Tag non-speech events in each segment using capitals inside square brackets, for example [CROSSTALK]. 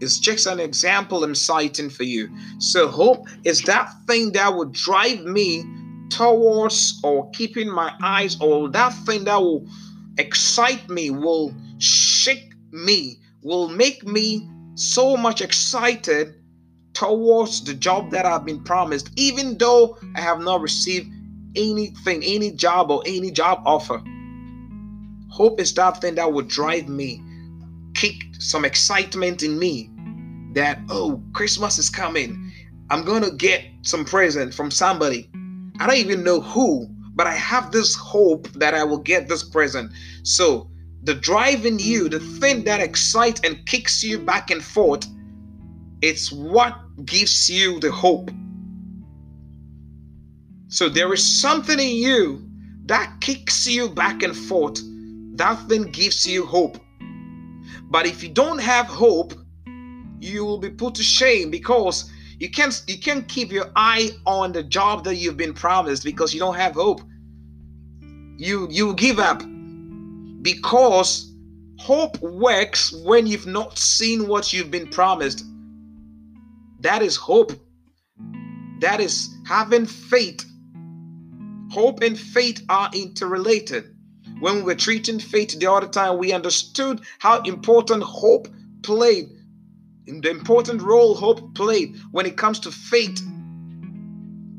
It's just an example I'm citing for you. So, hope is that thing that will drive me towards or keeping my eyes, or that thing that will excite me, will shake me, will make me so much excited towards the job that I've been promised, even though I have not received anything, any job or any job offer. Hope is that thing that will drive me, kick some excitement in me that, oh, Christmas is coming. I'm going to get some present from somebody. I don't even know who, but I have this hope that I will get this present. So, the drive in you, the thing that excites and kicks you back and forth, it's what gives you the hope. So, there is something in you that kicks you back and forth. That thing gives you hope. But if you don't have hope, you will be put to shame because you can't you can't keep your eye on the job that you've been promised because you don't have hope. You you give up because hope works when you've not seen what you've been promised. That is hope. That is having faith. Hope and faith are interrelated. When we were treating faith the other time, we understood how important hope played the important role hope played when it comes to faith.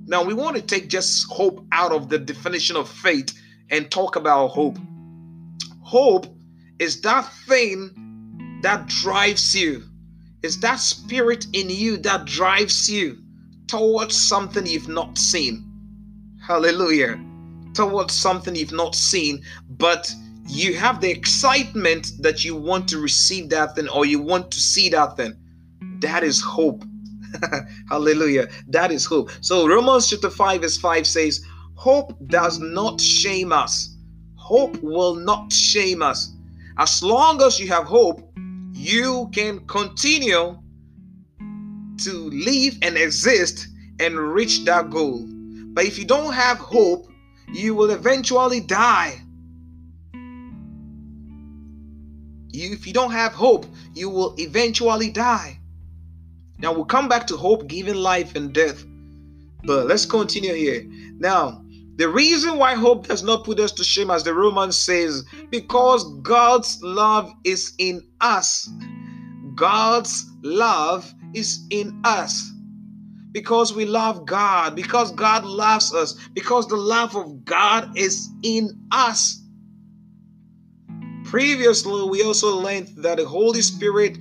Now, we want to take just hope out of the definition of faith and talk about hope. Hope is that thing that drives you, is that spirit in you that drives you towards something you've not seen. Hallelujah. Towards something you've not seen, but you have the excitement that you want to receive that thing or you want to see that thing. That is hope. [LAUGHS] Hallelujah. That is hope. So Romans chapter 5, verse 5 says, Hope does not shame us. Hope will not shame us. As long as you have hope, you can continue to live and exist and reach that goal. But if you don't have hope, you will eventually die. You, if you don't have hope, you will eventually die. Now we'll come back to hope giving life and death. But let's continue here. Now, the reason why hope does not put us to shame, as the Roman says, because God's love is in us. God's love is in us. Because we love God, because God loves us, because the love of God is in us. Previously, we also learned that the Holy Spirit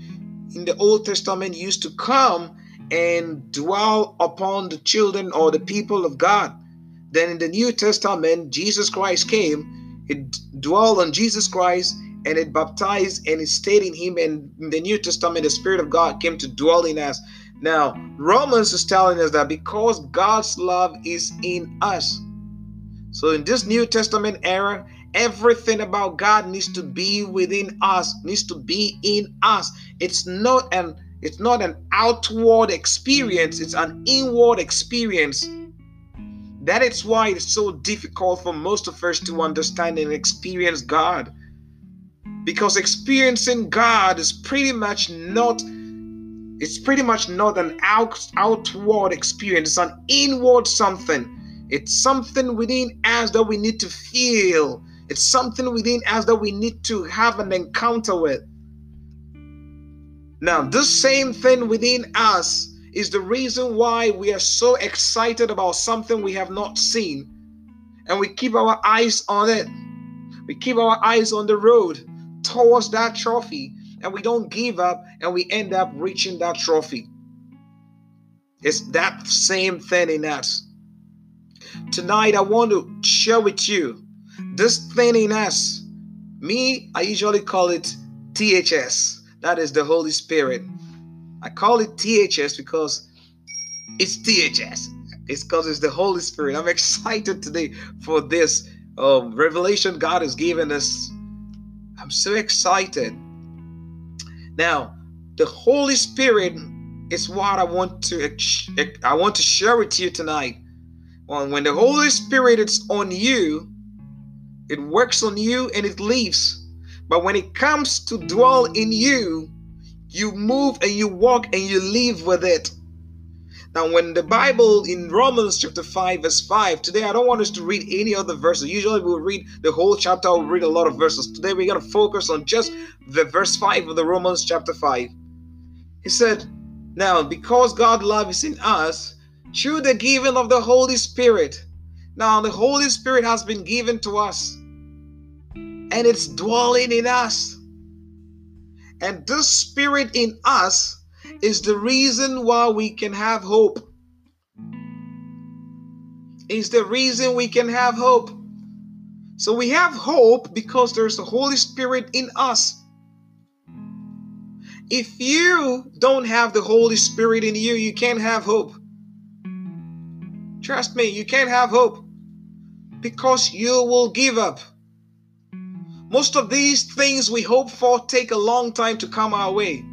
in the Old Testament used to come and dwell upon the children or the people of God. Then in the New Testament, Jesus Christ came, it dwelled on Jesus Christ, and it baptized and it stayed in him. And in the New Testament, the Spirit of God came to dwell in us. Now, Romans is telling us that because God's love is in us. So in this New Testament era, Everything about God needs to be within us, needs to be in us. It's not an it's not an outward experience, it's an inward experience. That is why it's so difficult for most of us to understand and experience God. Because experiencing God is pretty much not it's pretty much not an out, outward experience, it's an inward something. It's something within us that we need to feel, it's something within us that we need to have an encounter with. Now, this same thing within us is the reason why we are so excited about something we have not seen. And we keep our eyes on it. We keep our eyes on the road towards that trophy. And we don't give up and we end up reaching that trophy. It's that same thing in us. Tonight, I want to share with you this thing in us, me, I usually call it THS. That is the Holy Spirit. I call it THS because it's THS. It's because it's the Holy Spirit. I'm [LAUGHS] excited today for this um, revelation God has given us. I'm so excited. Now, the Holy Spirit is what I want to I want to share with you tonight. When the Holy Spirit is on you, it works on you and it leaves. But when it comes to dwell in you, You move and you walk and you live with it. Now, when the Bible in Romans chapter 5, verse 5, today I don't want us to read any other verses. Usually we'll read the whole chapter, we'll read a lot of verses. Today we're going to focus on just the verse 5 of the Romans chapter 5. He said, Now, because God love is in us, through the giving of the Holy Spirit. Now, the Holy Spirit has been given to us, and it's dwelling in us. And this Spirit in us is the reason why we can have hope. Is the reason we can have hope. So we have hope because there's the Holy Spirit in us. If you don't have the Holy Spirit in you, you can't have hope. Trust me, you can't have hope because you will give up. Most of these things we hope for take a long time to come our way.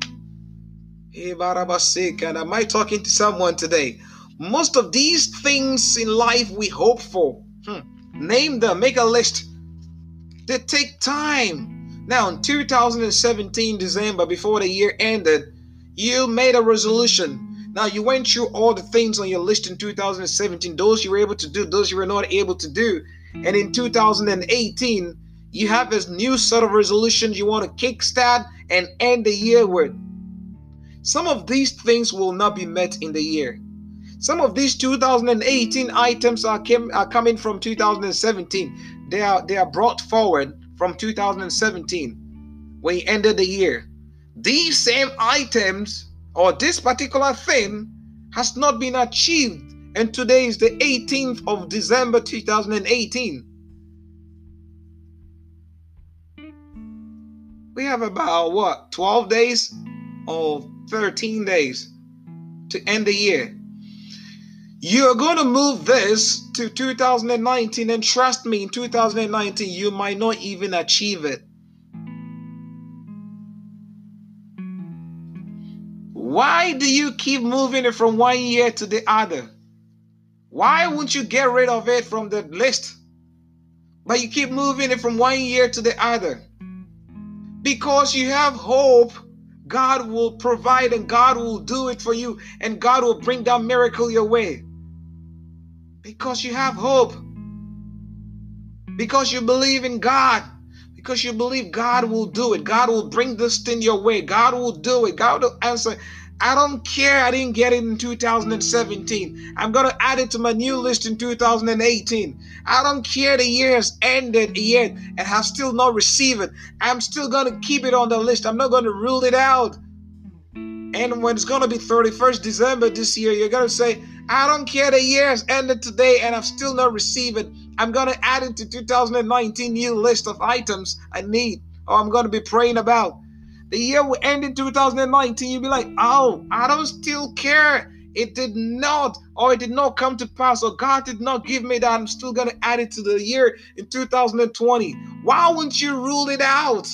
And am I talking to someone today? Most of these things in life we hope for, hmm, name them, make a list. They take time. Now, in 2017, December, before the year ended, you made a resolution. Now, you went through all the things on your list in 2017, those you were able to do, those you were not able to do. And in 2018, you have this new set of resolutions you want to kickstart and end the year with. Some of these things will not be met in the year. Some of these 2018 items are, came, are coming from 2017. They are they are brought forward from 2017 when he ended the year. These same items or this particular thing has not been achieved and today is the 18th of December 2018. We have about what 12 days or 13 days to end the year. You're going to move this to 2019, and trust me, in 2019, you might not even achieve it. Why do you keep moving it from one year to the other? Why won't you get rid of it from the list? But you keep moving it from one year to the other. Because you have hope God will provide and God will do it for you and God will bring that miracle your way. Because you have hope. Because you believe in God. Because you believe God will do it. God will bring this thing your way. God will do it. God will answer. I don't care. I didn't get it in 2017. I'm going to add it to my new list in 2018. I don't care the year has ended yet and have still not received it. I'm still going to keep it on the list. I'm not going to rule it out. And when it's going to be 31st December this year, you're going to say, I don't care the year has ended today and I've still not received it. I'm going to add it to 2019 new list of items I need or I'm going to be praying about. The year will end in 2019. You'll be like, oh, I don't still care. It did not, or it did not come to pass, or God did not give me that. I'm still going to add it to the year in 2020. Why wouldn't you rule it out?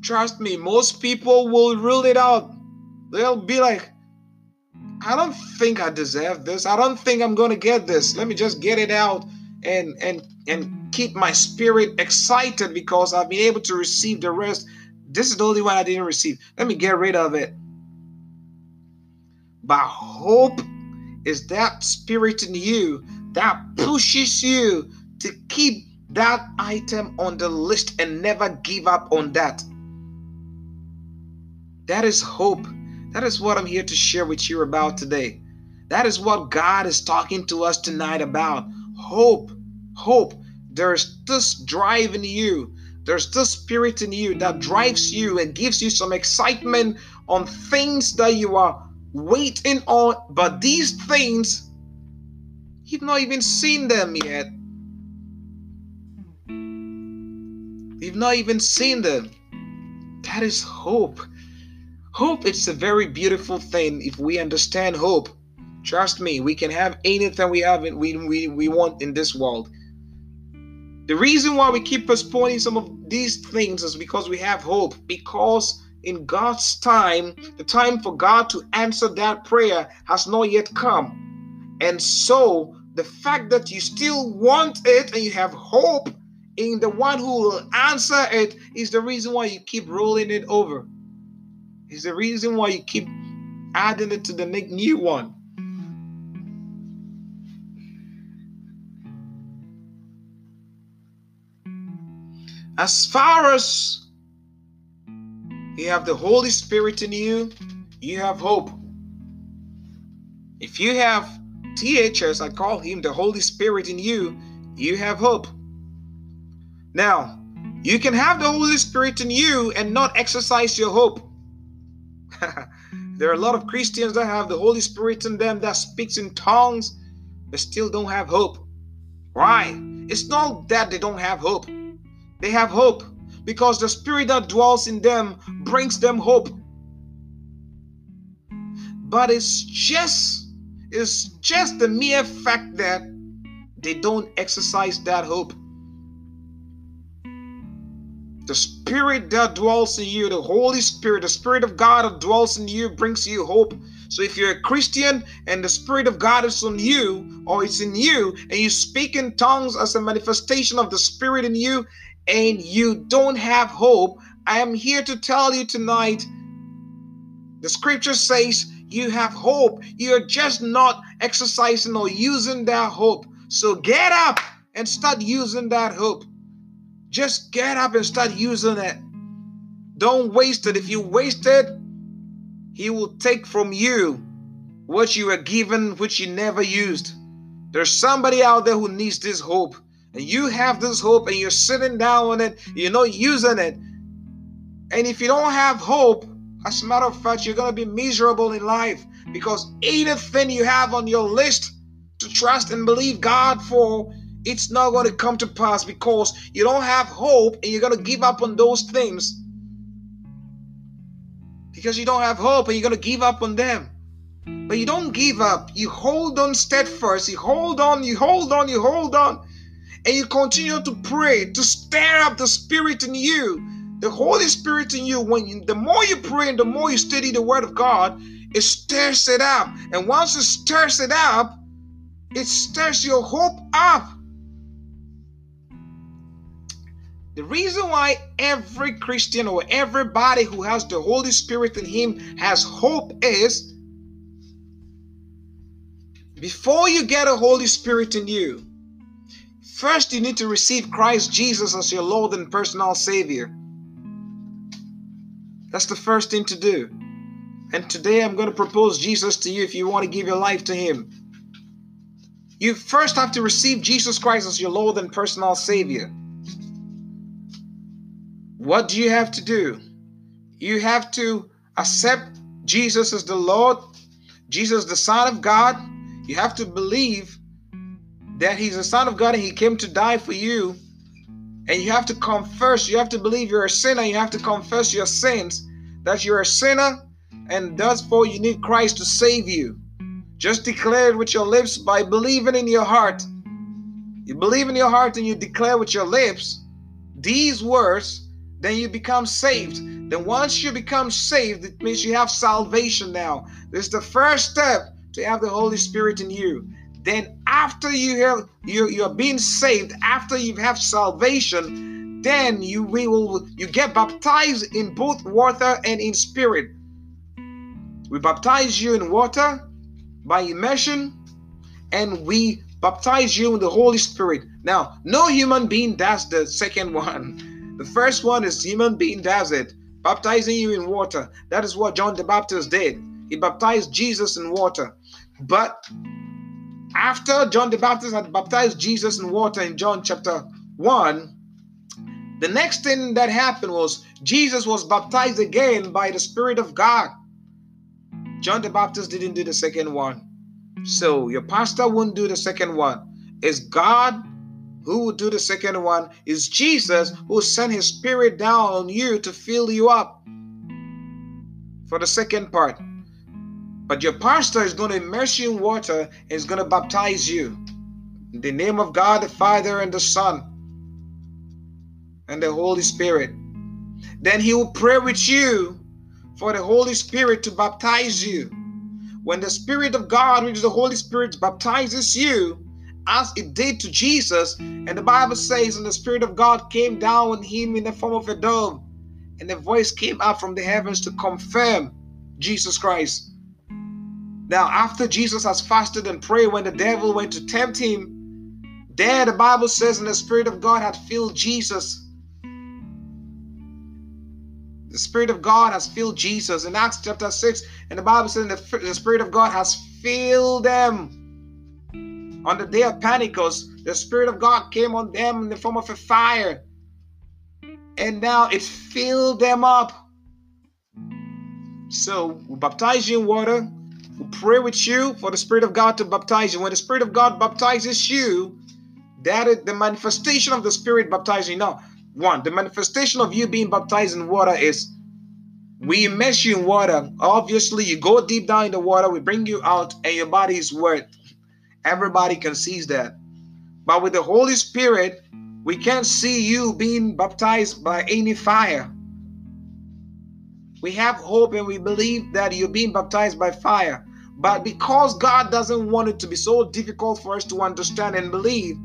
Trust me, most people will rule it out. They'll be like, I don't think I deserve this. I don't think I'm going to get this. Let me just get it out and and and keep my spirit excited because I've been able to receive the rest. This is the only one I didn't receive. Let me get rid of it. But hope is that spirit in you that pushes you to keep that item on the list and never give up on that. That is hope. That is what I'm here to share with you about today. That is what God is talking to us tonight about. Hope. Hope. There's this drive in you. There's this spirit in you that drives you and gives you some excitement on things that you are waiting on. But these things, you've not even seen them yet. You've not even seen them. That is hope. Hope is a very beautiful thing if we understand hope. Trust me, we can have anything we have we, we, we want in this world. The reason why we keep postponing some of these things is because we have hope. Because in God's time, the time for God to answer that prayer has not yet come. And so, the fact that you still want it and you have hope in the one who will answer it is the reason why you keep rolling it over. Is the reason why you keep adding it to the new one. As far as you have the Holy Spirit in you, you have hope. If you have THS, I call him the Holy Spirit in you, you have hope. Now, you can have the Holy Spirit in you and not exercise your hope. [LAUGHS] there are a lot of Christians that have the Holy Spirit in them that speaks in tongues, but still don't have hope. Why? It's not that they don't have hope. They have hope because the Spirit that dwells in them brings them hope. But it's just it's just the mere fact that they don't exercise that hope. The Spirit that dwells in you, the Holy Spirit, the Spirit of God that dwells in you brings you hope. So if you're a Christian and the Spirit of God is on you or it's in you and you speak in tongues as a manifestation of the Spirit in you and you don't have hope, I am here to tell you tonight the scripture says you have hope. You're just not exercising or using that hope. So get up and start using that hope. Just get up and start using it. Don't waste it. If you waste it, He will take from you what you were given, which you never used. There's somebody out there who needs this hope. And you have this hope and you're sitting down on it, you're not using it. And if you don't have hope, as a matter of fact, you're going to be miserable in life because anything you have on your list to trust and believe God for it's not going to come to pass because you don't have hope and you're going to give up on those things. Because you don't have hope and you're going to give up on them. But you don't give up. You hold on steadfast. You hold on, you hold on, you hold on. And you continue to pray to stir up the spirit in you. The Holy Spirit in you, when you, the more you pray and the more you study the Word of God, it stirs it up. And once it stirs it up, it stirs your hope up. The reason why every Christian or everybody who has the Holy Spirit in him has hope is before you get a Holy Spirit in you, first you need to receive Christ Jesus as your Lord and personal Savior. That's the first thing to do. And today I'm going to propose Jesus to you if you want to give your life to Him. You first have to receive Jesus Christ as your Lord and personal Savior. What do you have to do? You have to accept Jesus as the Lord, Jesus, the Son of God. You have to believe that He's the Son of God and He came to die for you. And you have to confess, you have to believe you're a sinner, you have to confess your sins, that you're a sinner, and therefore you need Christ to save you. Just declare it with your lips by believing in your heart. You believe in your heart and you declare with your lips these words then you become saved. Then once you become saved, it means you have salvation now. This is the first step to have the Holy Spirit in you. Then after you have you you're being saved, after you have salvation, then you will you get baptized in both water and in spirit. We baptize you in water by immersion, and we baptize you in the Holy Spirit. Now, no human being does the second [LAUGHS] one. The first one is human being does it, baptizing you in water. That is what John the Baptist did. He baptized Jesus in water. But after John the Baptist had baptized Jesus in water in John chapter 1, the next thing that happened was Jesus was baptized again by the Spirit of God. John the Baptist didn't do the second one. So your pastor won't do the second one. It's God who will do the second one is Jesus who sent his spirit down on you to fill you up for the second part. But your pastor is going to immerse you in water and is going to baptize you. In the name of God, the Father, and the Son, and the Holy Spirit. Then he will pray with you for the Holy Spirit to baptize you. When the Spirit of God, which is the Holy Spirit, baptizes you, as it did to Jesus. And the Bible says, and the Spirit of God came down on him in the form of a dove, and the voice came out from the heavens to confirm Jesus Christ. Now, after Jesus has fasted and prayed, when the devil went to tempt him, there the Bible says, and the Spirit of God had filled Jesus. The Spirit of God has filled Jesus in Acts chapter 6, and the Bible says, the, the Spirit of God has filled them. On the day of Pentecost, the Spirit of God came on them in the form of a fire, and now it filled them up. So we baptize you in water. We pray with you for the Spirit of God to baptize you. When the Spirit of God baptizes you, that is the manifestation of the Spirit baptizing. Now, one, the manifestation of you being baptized in water is we immerse you in water. Obviously, you go deep down in the water, we bring you out, and your body is wet. Everybody can see that. But with the Holy Spirit, we can't see you being baptized by any fire. We have hope and we believe that you're being baptized by fire. But because God doesn't want it to be so difficult for us to understand and believe,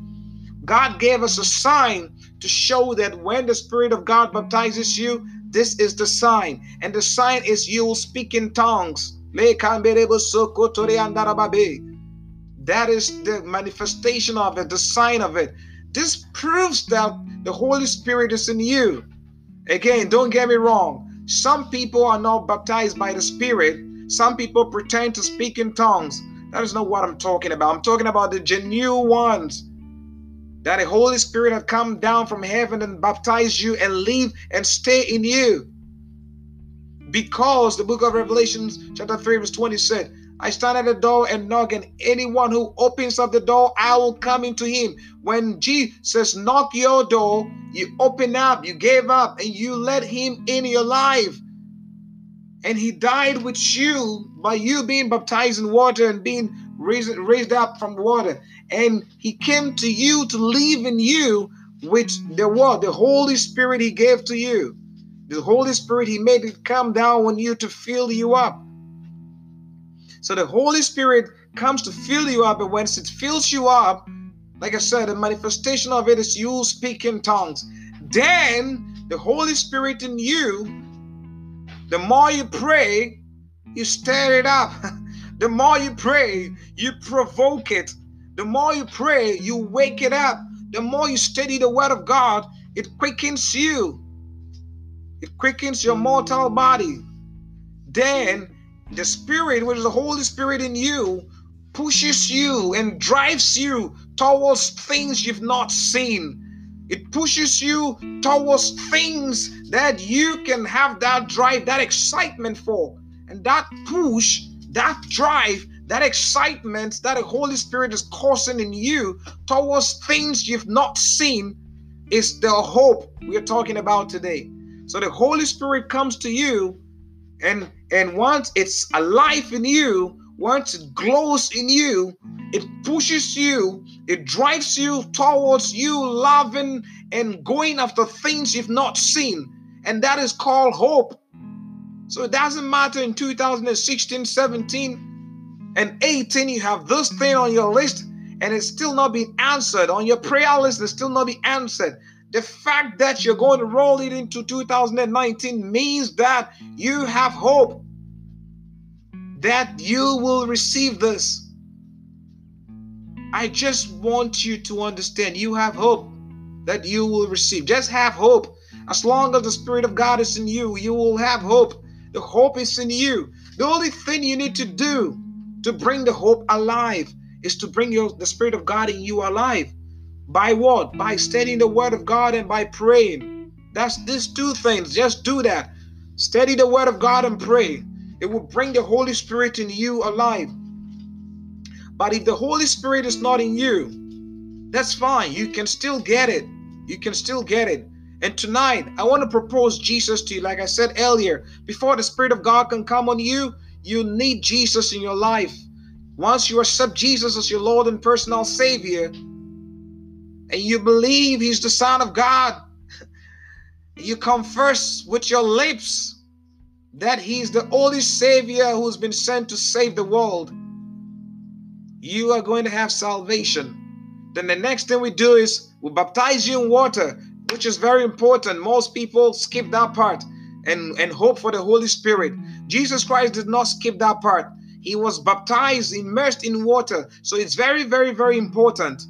God gave us a sign to show that when the Spirit of God baptizes you, this is the sign. And the sign is you will speak in tongues. That is the manifestation of it, the sign of it. This proves that the Holy Spirit is in you. Again, don't get me wrong. Some people are not baptized by the Spirit. Some people pretend to speak in tongues. That is not what I'm talking about. I'm talking about the genuine ones. That the Holy Spirit had come down from heaven and baptized you and live and stay in you. Because the book of Revelations, chapter 3, verse 20 said, I stand at the door and knock, and anyone who opens up the door, I will come into him. When Jesus says, knock your door, you open up, you gave up, and you let him in your life. And he died with you by you being baptized in water and being raised, raised up from water. And he came to you to live in you with the word, the Holy Spirit he gave to you. The Holy Spirit, he made it come down on you to fill you up. So the Holy Spirit comes to fill you up, and once it fills you up, like I said, the manifestation of it is you speak in tongues. Then the Holy Spirit in you, the more you pray, you stir it up. [LAUGHS] the more you pray, you provoke it. The more you pray, you wake it up. The more you study the Word of God, it quickens you. It quickens your mortal body. Then the Spirit, which is the Holy Spirit in you, pushes you and drives you towards things you've not seen. It pushes you towards things that you can have that drive, that excitement for. And that push, that drive, that excitement that the Holy Spirit is causing in you towards things you've not seen is the hope we're talking about today. So the Holy Spirit comes to you and and once it's alive in you once it glows in you it pushes you it drives you towards you loving and going after things you've not seen. And that is called hope. So it doesn't matter in 2016 17 and 18 you have this thing on your list and it's still not being answered. On your prayer list it's still not being answered the fact that you're going to roll it into 2019 means that you have hope that you will receive this. I just want you to understand you have hope that you will receive. Just have hope. As long as the Spirit of God is in you, you will have hope. The hope is in you. The only thing you need to do to bring the hope alive is to bring your, the Spirit of God in you alive. By what? By studying the Word of God and by praying. That's these two things. Just do that. Study the Word of God and pray. It will bring the Holy Spirit in you alive. But if the Holy Spirit is not in you, that's fine. You can still get it. You can still get it. And tonight, I want to propose Jesus to you. Like I said earlier, before the Spirit of God can come on you, you need Jesus in your life. Once you accept Jesus as your Lord and personal Savior, and you believe he's the Son of God, you confess with your lips that he's the only Savior who's been sent to save the world, you are going to have salvation. Then the next thing we do is we baptize you in water, which is very important. Most people skip that part and, and hope for the Holy Spirit. Jesus Christ did not skip that part. He was baptized, immersed in water. So it's very, very, very important.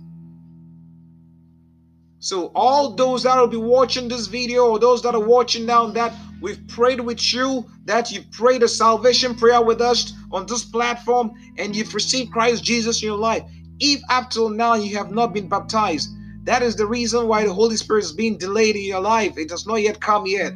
So all those that will be watching this video or those that are watching now that we've prayed with you, that you've prayed a salvation prayer with us on this platform and you've received Christ Jesus in your life. If up till now you have not been baptized, that is the reason why the Holy Spirit is being delayed in your life. It does not yet come yet.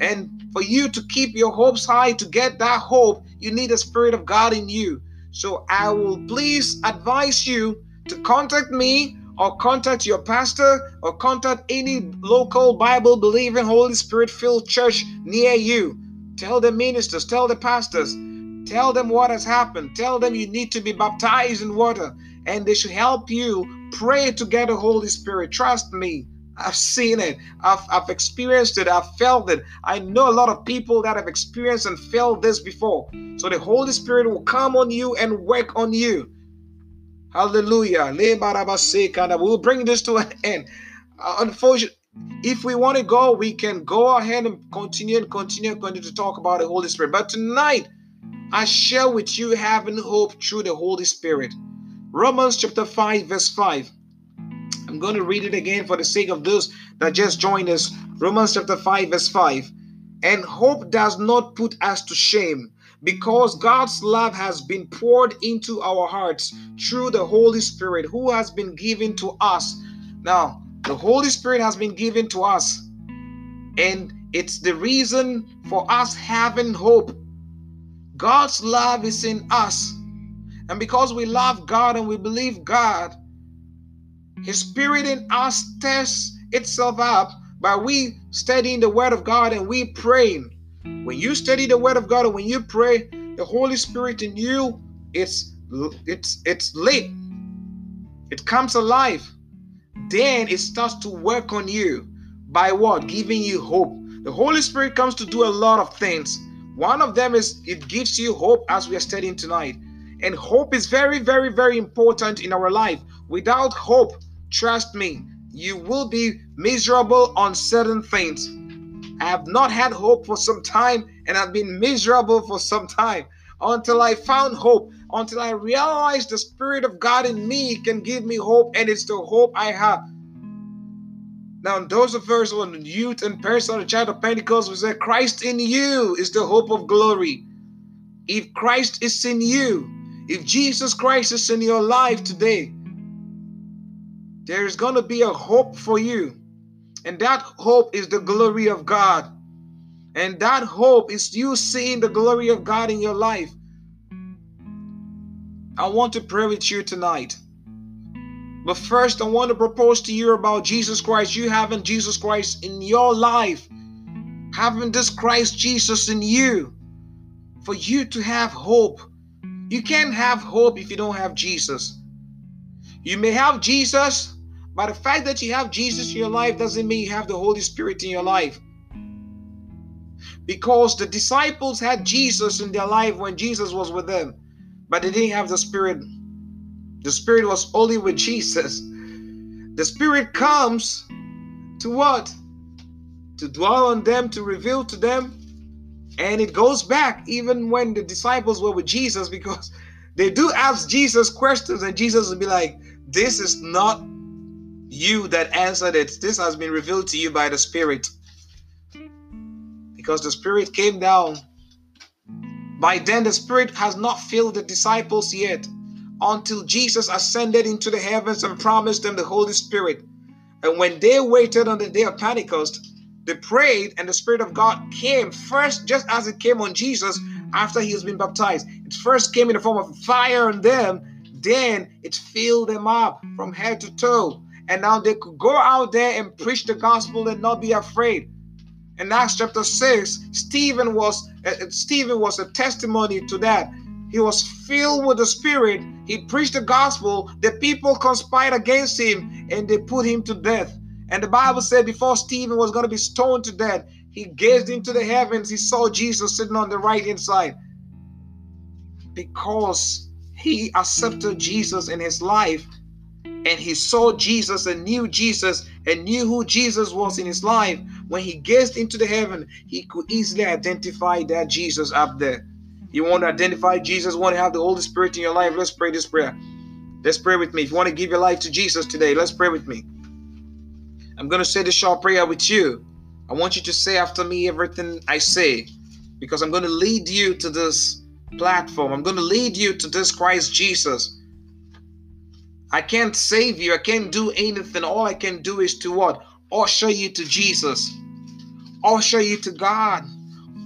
And for you to keep your hopes high, to get that hope, you need the Spirit of God in you. So I will please advise you to contact me or contact your pastor or contact any local Bible believing Holy Spirit filled church near you. Tell the ministers, tell the pastors, tell them what has happened, tell them you need to be baptized in water, and they should help you pray to get the Holy Spirit. Trust me. I've seen it. I've, I've experienced it. I've felt it. I know a lot of people that have experienced and felt this before. So the Holy Spirit will come on you and work on you. Hallelujah. We'll bring this to an end. Uh, unfortunately, if we want to go, we can go ahead and continue and continue and continue to talk about the Holy Spirit. But tonight, I share with you having hope through the Holy Spirit. Romans chapter 5, verse 5. I'm going to read it again for the sake of those that just joined us. Romans chapter 5, verse 5. And hope does not put us to shame because God's love has been poured into our hearts through the Holy Spirit who has been given to us. Now, the Holy Spirit has been given to us, and it's the reason for us having hope. God's love is in us. And because we love God and we believe God, His Spirit in us tests itself up by we studying the Word of God and we praying. When you study the word of God when you pray, the Holy Spirit in you, it's it's it's lit. It comes alive. Then it starts to work on you by what? Giving you hope. The Holy Spirit comes to do a lot of things. One of them is it gives you hope as we are studying tonight. And hope is very, very, very important in our life. Without hope, trust me, you will be miserable on certain things. I have not had hope for some time and I've been miserable for some time until I found hope, until I realized the Spirit of God in me can give me hope, and it's the hope I have. Now, those of us are youth and parents on the Church of Pentecost, we say, Christ in you is the hope of glory. If Christ is in you, if Jesus Christ is in your life today, there is going to be a hope for you. And that hope is the glory of God. And that hope is you seeing the glory of God in your life. I want to pray with you tonight. But first, I want to propose to you about Jesus Christ. You having Jesus Christ in your life, having this Christ Jesus in you, for you to have hope. You can't have hope if you don't have Jesus. You may have Jesus, but the fact that you have Jesus in your life doesn't mean you have the Holy Spirit in your life. Because the disciples had Jesus in their life when Jesus was with them, but they didn't have the Spirit. The Spirit was only with Jesus. The Spirit comes to what? To dwell on them, to reveal to them. And it goes back even when the disciples were with Jesus because they do ask Jesus questions, and Jesus will be like, This is not you that answered it, this has been revealed to you by the Spirit. Because the Spirit came down. By then, the Spirit has not filled the disciples yet until Jesus ascended into the heavens and promised them the Holy Spirit. And when they waited on the day of Pentecost, they prayed, and the Spirit of God came first, just as it came on Jesus after he has been baptized. It first came in the form of fire on them, then it filled them up from head to toe and now they could go out there and preach the gospel and not be afraid. In Acts chapter 6, Stephen was uh, Stephen was a testimony to that. He was filled with the Spirit. He preached the gospel. The people conspired against him and they put him to death. And the Bible said before Stephen was going to be stoned to death, he gazed into the heavens. He saw Jesus sitting on the right hand side because he accepted Jesus in his life and he saw Jesus and knew Jesus and knew who Jesus was in his life, when he gazed into the heaven, he could easily identify that Jesus up there. You want to identify Jesus, want to have the Holy Spirit in your life? Let's pray this prayer. Let's pray with me. If you want to give your life to Jesus today, let's pray with me. I'm going to say this short prayer with you. I want you to say after me everything I say because I'm going to lead you to this platform. I'm going to lead you to this Christ Jesus. I can't save you. I can't do anything. All I can do is to what? Usher you to Jesus. Usher you to God.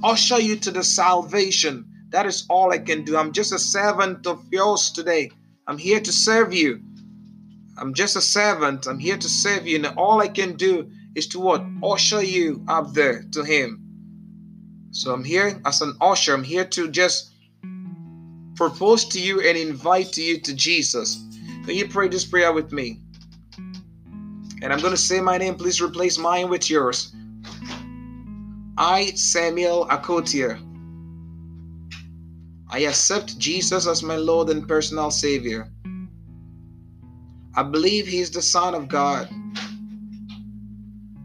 Usher you to the salvation. That is all I can do. I'm just a servant of yours today. I'm here to serve you. I'm just a servant. I'm here to serve you. And all I can do is to what? Usher you up there to Him. So I'm here as an usher. I'm here to just propose to you and invite you to Jesus. Can you pray this prayer with me? And I'm going to say my name. Please replace mine with yours. I, Samuel Akotia, I accept Jesus as my Lord and personal Savior. I believe He is the Son of God,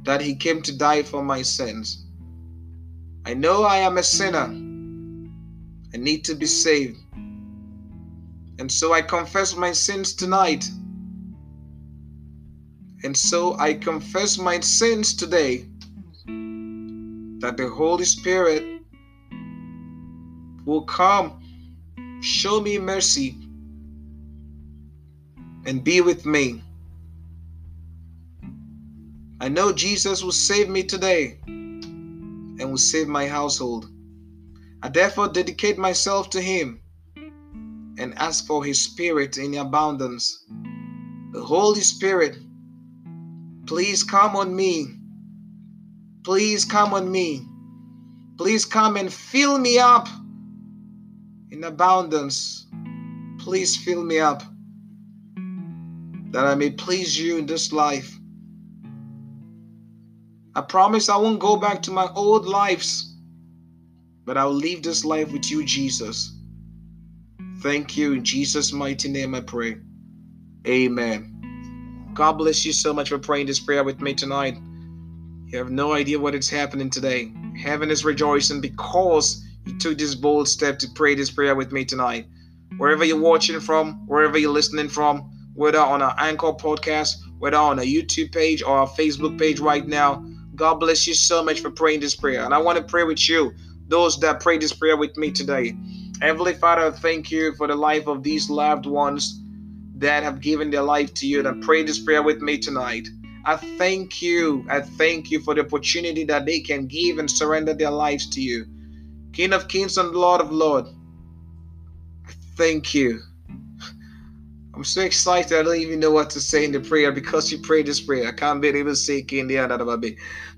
that He came to die for my sins. I know I am a sinner. I need to be saved. And so I confess my sins tonight. And so I confess my sins today that the Holy Spirit will come, show me mercy, and be with me. I know Jesus will save me today and will save my household. I therefore dedicate myself to Him and ask for His Spirit in abundance. The Holy Spirit, please come on me. Please come on me. Please come and fill me up in abundance. Please fill me up that I may please you in this life. I promise I won't go back to my old lives, but I'll leave this life with you, Jesus. Thank you. In Jesus' mighty name I pray. Amen. God bless you so much for praying this prayer with me tonight. You have no idea what is happening today. Heaven is rejoicing because you took this bold step to pray this prayer with me tonight. Wherever you're watching from, wherever you're listening from, whether on our Anchor podcast, whether on a YouTube page or our Facebook page right now, God bless you so much for praying this prayer. And I want to pray with you, those that pray this prayer with me today. Heavenly Father, thank you for the life of these loved ones that have given their life to you and I pray this prayer with me tonight. I thank you. I thank you for the opportunity that they can give and surrender their lives to you. King of kings and Lord of lords, thank you. I'm so excited. I don't even know what to say in the prayer because you prayed this prayer. I can't be able to say in the other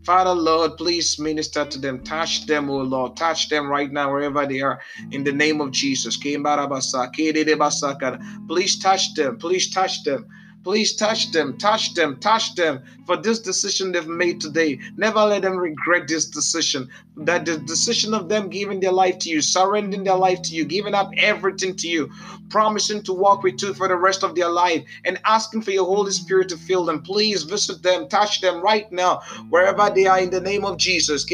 Father, Lord, please minister to them. Touch them, oh Lord. Touch them right now, wherever they are. In the name of Jesus. Please touch them. Please touch them. Please touch them, touch them, touch them for this decision they've made today. Never let them regret this decision. That the decision of them giving their life to you, surrendering their life to you, giving up everything to you, promising to walk with you for the rest of their life, and asking for your Holy Spirit to fill them. Please visit them, touch them right now, wherever they are in the name of Jesus.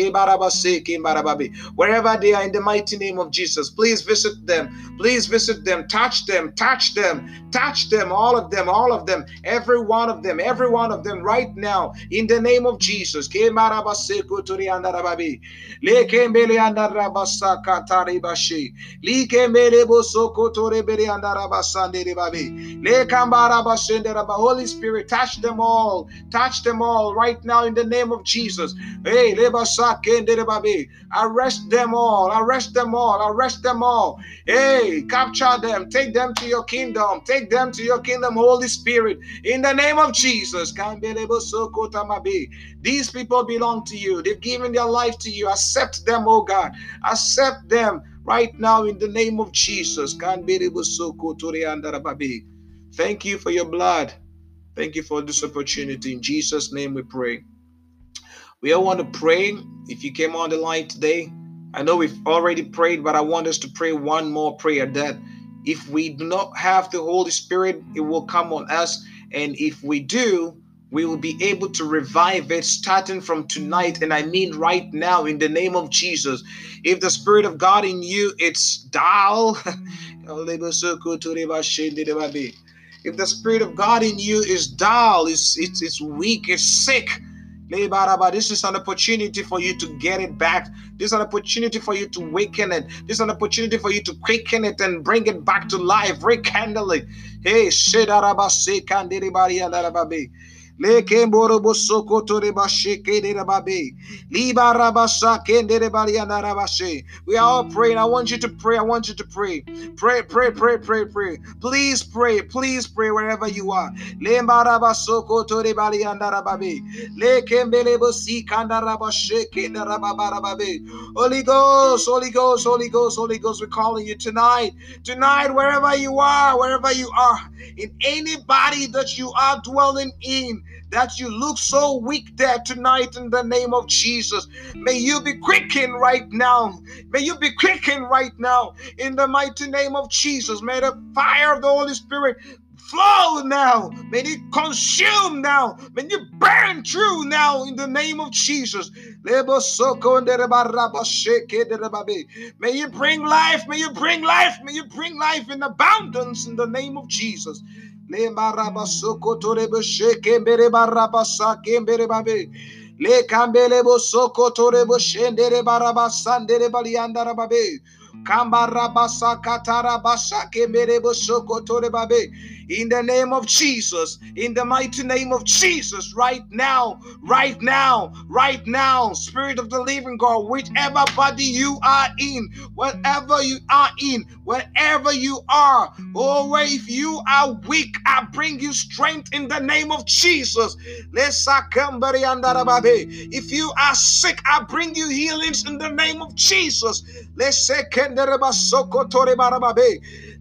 Wherever they are in the mighty name of Jesus, please visit them. Please visit them, touch them, touch them, touch them, all of them, all of them, every one of them, every one of them right now in the name of Jesus. Holy Spirit, touch them all. Touch them all right now in the name of Jesus. Arrest them all. Arrest them all. Arrest them all. Hey, capture them. Take them to your kingdom. Take them to your kingdom, Holy Spirit. In the name of Jesus. These people belong to you. They've given their life to you. Accept them, oh God. Accept them right now in the name of Jesus. Thank you for your blood. Thank you for this opportunity. In Jesus' name we pray. We all want to pray. If you came on the line today, I know we've already prayed, but I want us to pray one more prayer that if we do not have the Holy Spirit, it will come on us And if we do, we will be able to revive it starting from tonight. And I mean right now, in the name of Jesus. If the Spirit of God in you, it's dull. [LAUGHS] if the Spirit of God in you is dull, it's, it's, it's weak, it's sick, this is an opportunity for you to get it back. This is an opportunity for you to waken it. This is an opportunity for you to quicken it and bring it back to life, rekindle it. Hey, Lekemborobo sokoto de basheke de babe. Liba rabasa kende de baliana rabashe. We are all praying. I want you to pray. I want you to pray. Pray, pray, pray, pray, pray. Please pray. Please pray wherever you are. Lemba rabasoko to de baliana rababe. Lekembelebo sikanda rabasheke de rababarababe. Holy Ghost, Holy Ghost, Holy Ghost, Holy Ghost, we're calling you tonight. Tonight, wherever you are, wherever you are, in anybody that you are dwelling in, that you look so weak there tonight in the name of Jesus. May you be quickened right now. May you be quickened right now in the mighty name of Jesus. May the fire of the Holy Spirit flow now. May it consume now. May you burn through now in the name of Jesus. May you bring life. May you bring life. May you bring life in abundance in the name of Jesus. Le marabasoko kotorebe sheke mbere barabasa kembere babe. Le kambele bo soko torebo shendere barabasandere baliandara babe. Kambarabasa katarabasa kembere bo soko tore babe in the name of Jesus, in the mighty name of Jesus, right now, right now, right now, Spirit of the living God, whichever body you are in, whatever you are in, wherever you are, oh, if you are weak, I bring you strength in the name of Jesus. If you are sick, I bring you healings in the name of Jesus.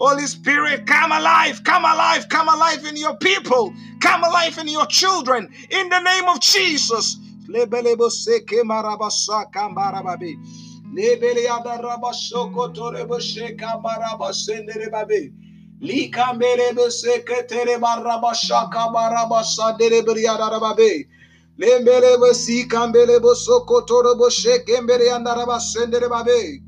Holy Spirit, come alive, come alive, come alive in your people, come alive in your children, in the name of Jesus. Lembele kambele babe.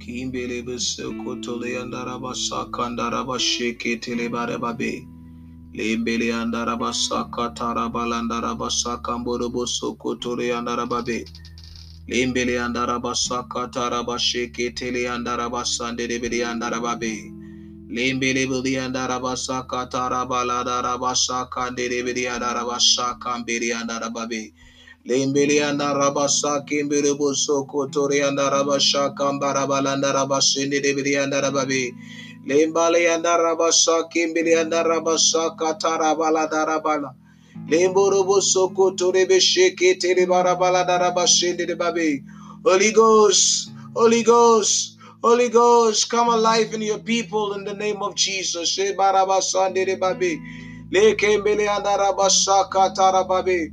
Kimbelebe sekotole andaraba sakandaraba şeketele barababe. Lembele andaraba sakataraba landaraba sakamborobo sokotole andarababe. Lembele andaraba sakataraba şeketele andaraba sandelebele andarababe. Lembele bili andaraba sakataraba landaraba sakandelebele andaraba sakambele andarababe. Lembele anda rabasa kimbere boso kotori anda rabasha kambara balanda rabasende debiri anda rababe. Lembale anda rabasa kimbele anda rabasa katara balada rabala. Lemboro boso kotori besheke tere barabala darabashende debabe. Holy Ghost, Holy Ghost, Holy Ghost, come alive in your people in the name of Jesus. She barabasande debabe. Lekembele anda rabasa katara babe.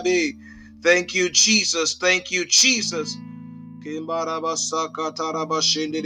de. Thank you, Jesus. Thank you, Jesus. Kimbara basaka tara bashindi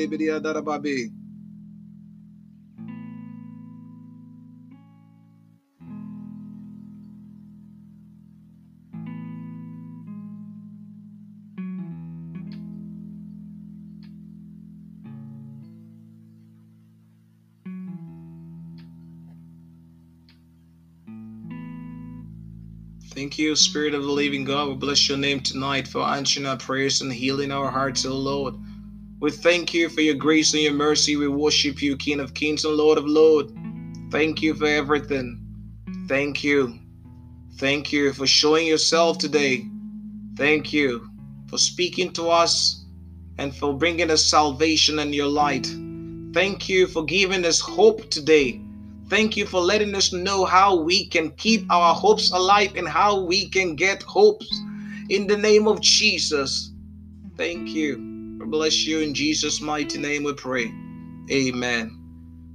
Thank you, Spirit of the Living God. We bless your name tonight for answering our prayers and healing our hearts, O Lord. We thank you for your grace and your mercy. We worship you, King of Kings and Lord of Lords. Thank you for everything. Thank you. Thank you for showing yourself today. Thank you for speaking to us and for bringing us salvation and your light. Thank you for giving us hope today. Thank you for letting us know how we can keep our hopes alive and how we can get hopes in the name of Jesus. Thank you. I bless you in Jesus' mighty name we pray. Amen.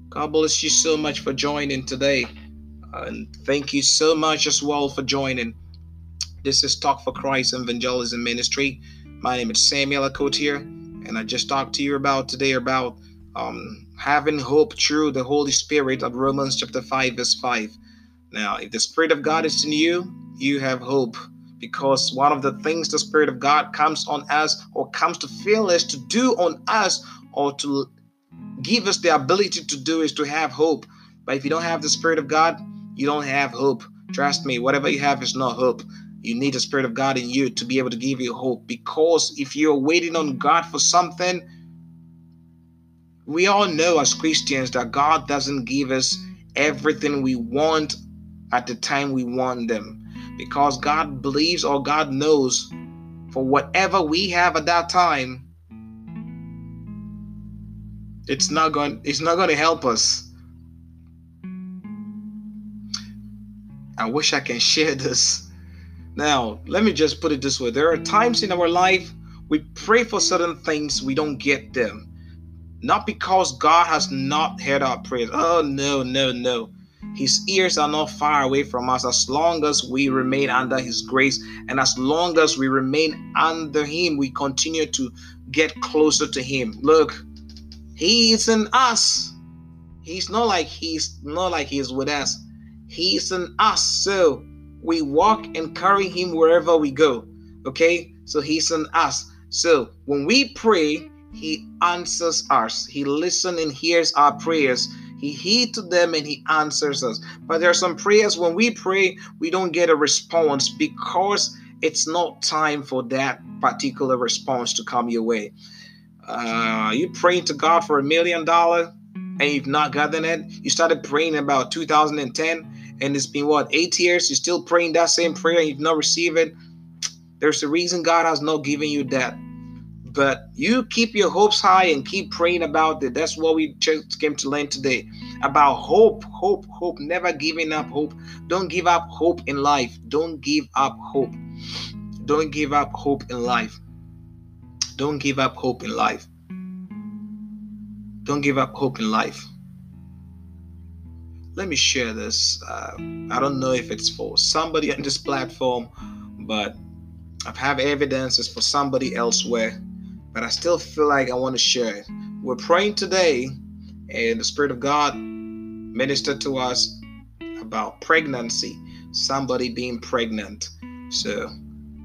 God bless you so much for joining today. And thank you so much as well for joining. This is Talk for Christ Evangelism Ministry. My name is Samuel Akotier, and I just talked to you about today about um, having hope through the Holy Spirit of Romans chapter 5, verse 5. Now, if the Spirit of God is in you, you have hope because one of the things the Spirit of God comes on us or comes to fill us to do on us or to give us the ability to do is to have hope. But if you don't have the Spirit of God, you don't have hope. Trust me, whatever you have is not hope. You need the Spirit of God in you to be able to give you hope because if you're waiting on God for something, we all know as Christians that God doesn't give us everything we want at the time we want them. Because God believes or God knows for whatever we have at that time it's not going it's not going to help us. I wish I can [LAUGHS] share this. Now let me just put it this way. There are times in our life we pray for certain things we don't get them not because God has not heard our prayers. Oh, no, no, no. His ears are not far away from us as long as we remain under His grace. And as long as we remain under Him, we continue to get closer to Him. Look, He is in us. He's not like He's not like He's with us. He's in us. So we walk and carry Him wherever we go. Okay? So He's in us. So when we pray, he answers us. He listens and hears our prayers. He heeds to them and he answers us. But there are some prayers when we pray, we don't get a response because it's not time for that particular response to come your way. Uh, you praying to God for a million dollar and you've not gotten it. You started praying about 2010 and it's been what eight years. You're still praying that same prayer and you've not received it. There's a reason God has not given you that. But you keep your hopes high and keep praying about it. That's what we just came to learn today about hope, hope, hope, never giving up hope. Don't give up hope in life. Don't give up hope. Don't give up hope in life. Don't give up hope in life. Don't give up hope in life. Let me share this. Uh, I don't know if it's for somebody [LAUGHS] on this platform, but I've have evidences for somebody elsewhere but I still feel like I want to share it. We're praying today, and the Spirit of God ministered to us about pregnancy, somebody being pregnant. So,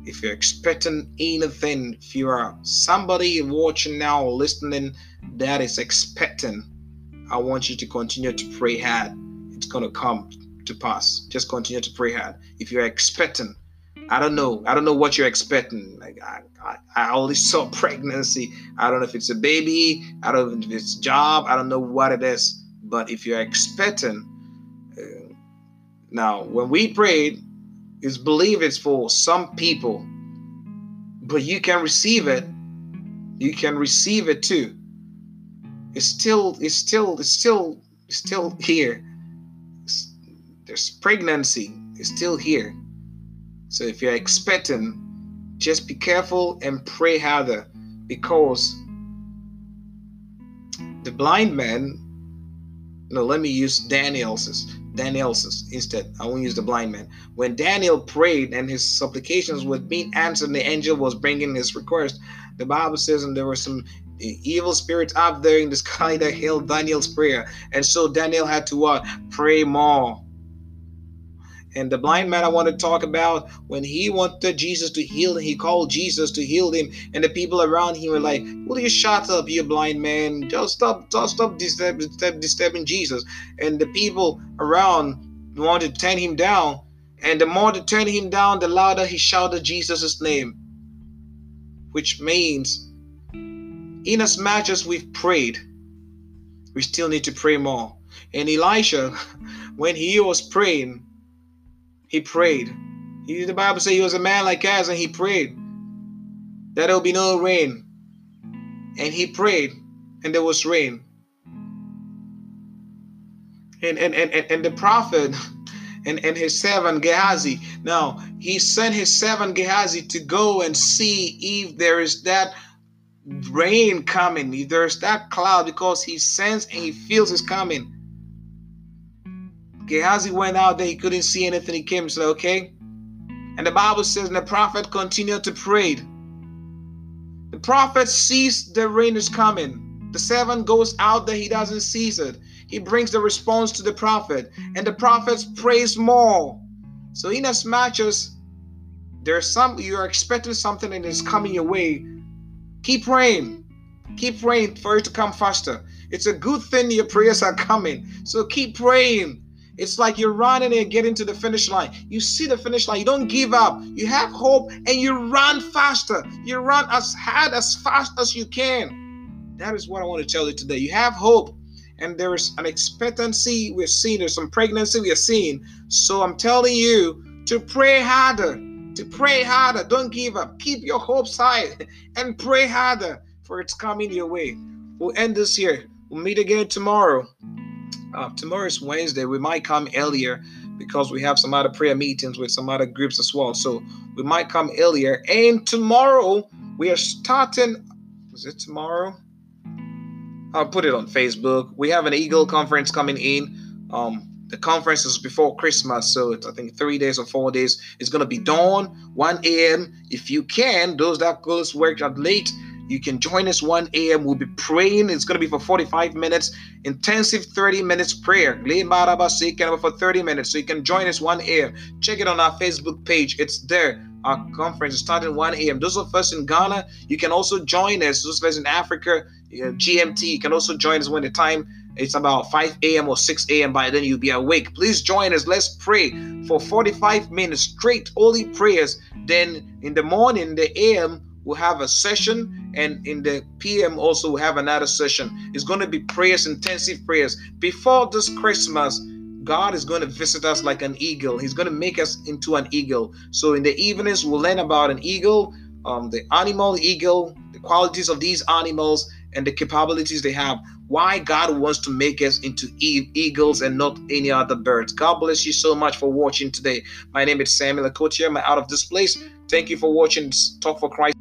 if you're expecting anything, if you are somebody watching now or listening that is expecting, I want you to continue to pray hard. It's going to come to pass. Just continue to pray hard. If you're expecting, I don't know. I don't know what you're expecting. Like I, I, I only [LAUGHS] saw pregnancy. I don't know if it's a baby. I don't know if it's a job. I don't know what it is. But if you're expecting, uh, now when we prayed, it's believe it's for some people, but you can receive it. You can receive it too. It's still, it's still, it's still, it's still here. It's, there's pregnancy. It's still here so if you're expecting, just be careful and pray harder because the blind man, no, let me use Daniel's Daniel's instead. I won't use the blind man. When Daniel prayed and his supplications were being answered, the angel was bringing his request. The Bible says, and there were some eh, evil spirits up there in the sky that held Daniel's prayer, and so Daniel had to what? Pray more. And the blind man I want to talk about when he wanted Jesus to heal him, he called Jesus to heal him, and the people around him were like, "Will you shut up, you blind man? Just stop, just stop disturbing, disturbing Jesus." And the people around wanted to turn him down, and the more they turned him down, the louder he shouted Jesus' name, which means, in as much as we've prayed, we still need to pray more. And Elisha, [LAUGHS] when he was praying, he prayed. He, the Bible says he was a man like us, and he prayed that there will be no rain. And he prayed, and there was rain. And and and, and and the prophet [LAUGHS] and, and his servant Gehazi. Now he sent his servant Gehazi to go and see if there is that rain coming, if there's that cloud, because he sensed and he feels it's coming. Gehazi went out there, he couldn't see anything. He came and said, Okay. And the Bible says, and the prophet continued to pray. The prophet sees the rain is coming. The servant goes out there, he doesn't see it. He brings the response to the prophet, and the prophet prays more. So, in as much as there's some you're expecting something and it's coming your way, keep praying. Keep praying for it to come faster. It's a good thing your prayers are coming. So keep praying. It's like you're running and getting to the finish line. You see the finish line. You don't give up. You have hope and you run faster. You run as hard, as fast as you can. That is what I want to tell you today. You have hope and there is an expectancy we're seeing. There's some pregnancy we are seeing. So I'm telling you to pray harder. To pray harder. Don't give up. Keep your hopes high [LAUGHS] and pray harder for it's coming your way. We'll end this here. We'll meet again tomorrow. Uh, tomorrow is Wednesday. We might come earlier because we have some other prayer meetings with some other groups as well. So we might come earlier. And tomorrow we are starting. Is it tomorrow? I'll put it on Facebook. We have an Eagle conference coming in. Um, the conference is before Christmas, so it's I think three days or four days. It's gonna be dawn, 1 a.m. If you can, those that goes work at late, you can join us 1 a.m. We'll be praying. It's going to be for 45 minutes, intensive 30 minutes prayer. For 30 minutes. So you can join us 1 a.m. Check it on our Facebook page. It's there. Our conference is starting 1 a.m. Those of us in Ghana, you can also join us. Those of us in Africa, GMT, you can also join us when the time it's about 5 a.m. or 6 a.m. By then, you'll be awake. Please join us. Let's pray for 45 minutes straight, only prayers. Then in the morning, the a.m., we'll have a session and in the pm also we'll have another session. It's going to be prayers intensive prayers. Before this christmas god is going to visit us like an eagle. He's going to make us into an eagle. So in the evenings we'll learn about an eagle um, the animal eagle the qualities of these animals and the capabilities they have. Why god wants to make us into e- eagles and not any other birds. God bless you so much for watching today. My name is samuel akotia. I'm out of this place. Thank you for watching. Talk for christ